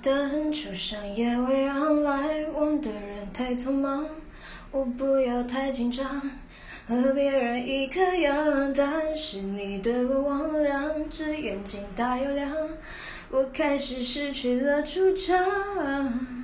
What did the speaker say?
等初上夜未央，来往的人太匆忙，我不要太紧张，和别人一个样，但是你对我望两只眼睛大又亮，我开始失去了主张。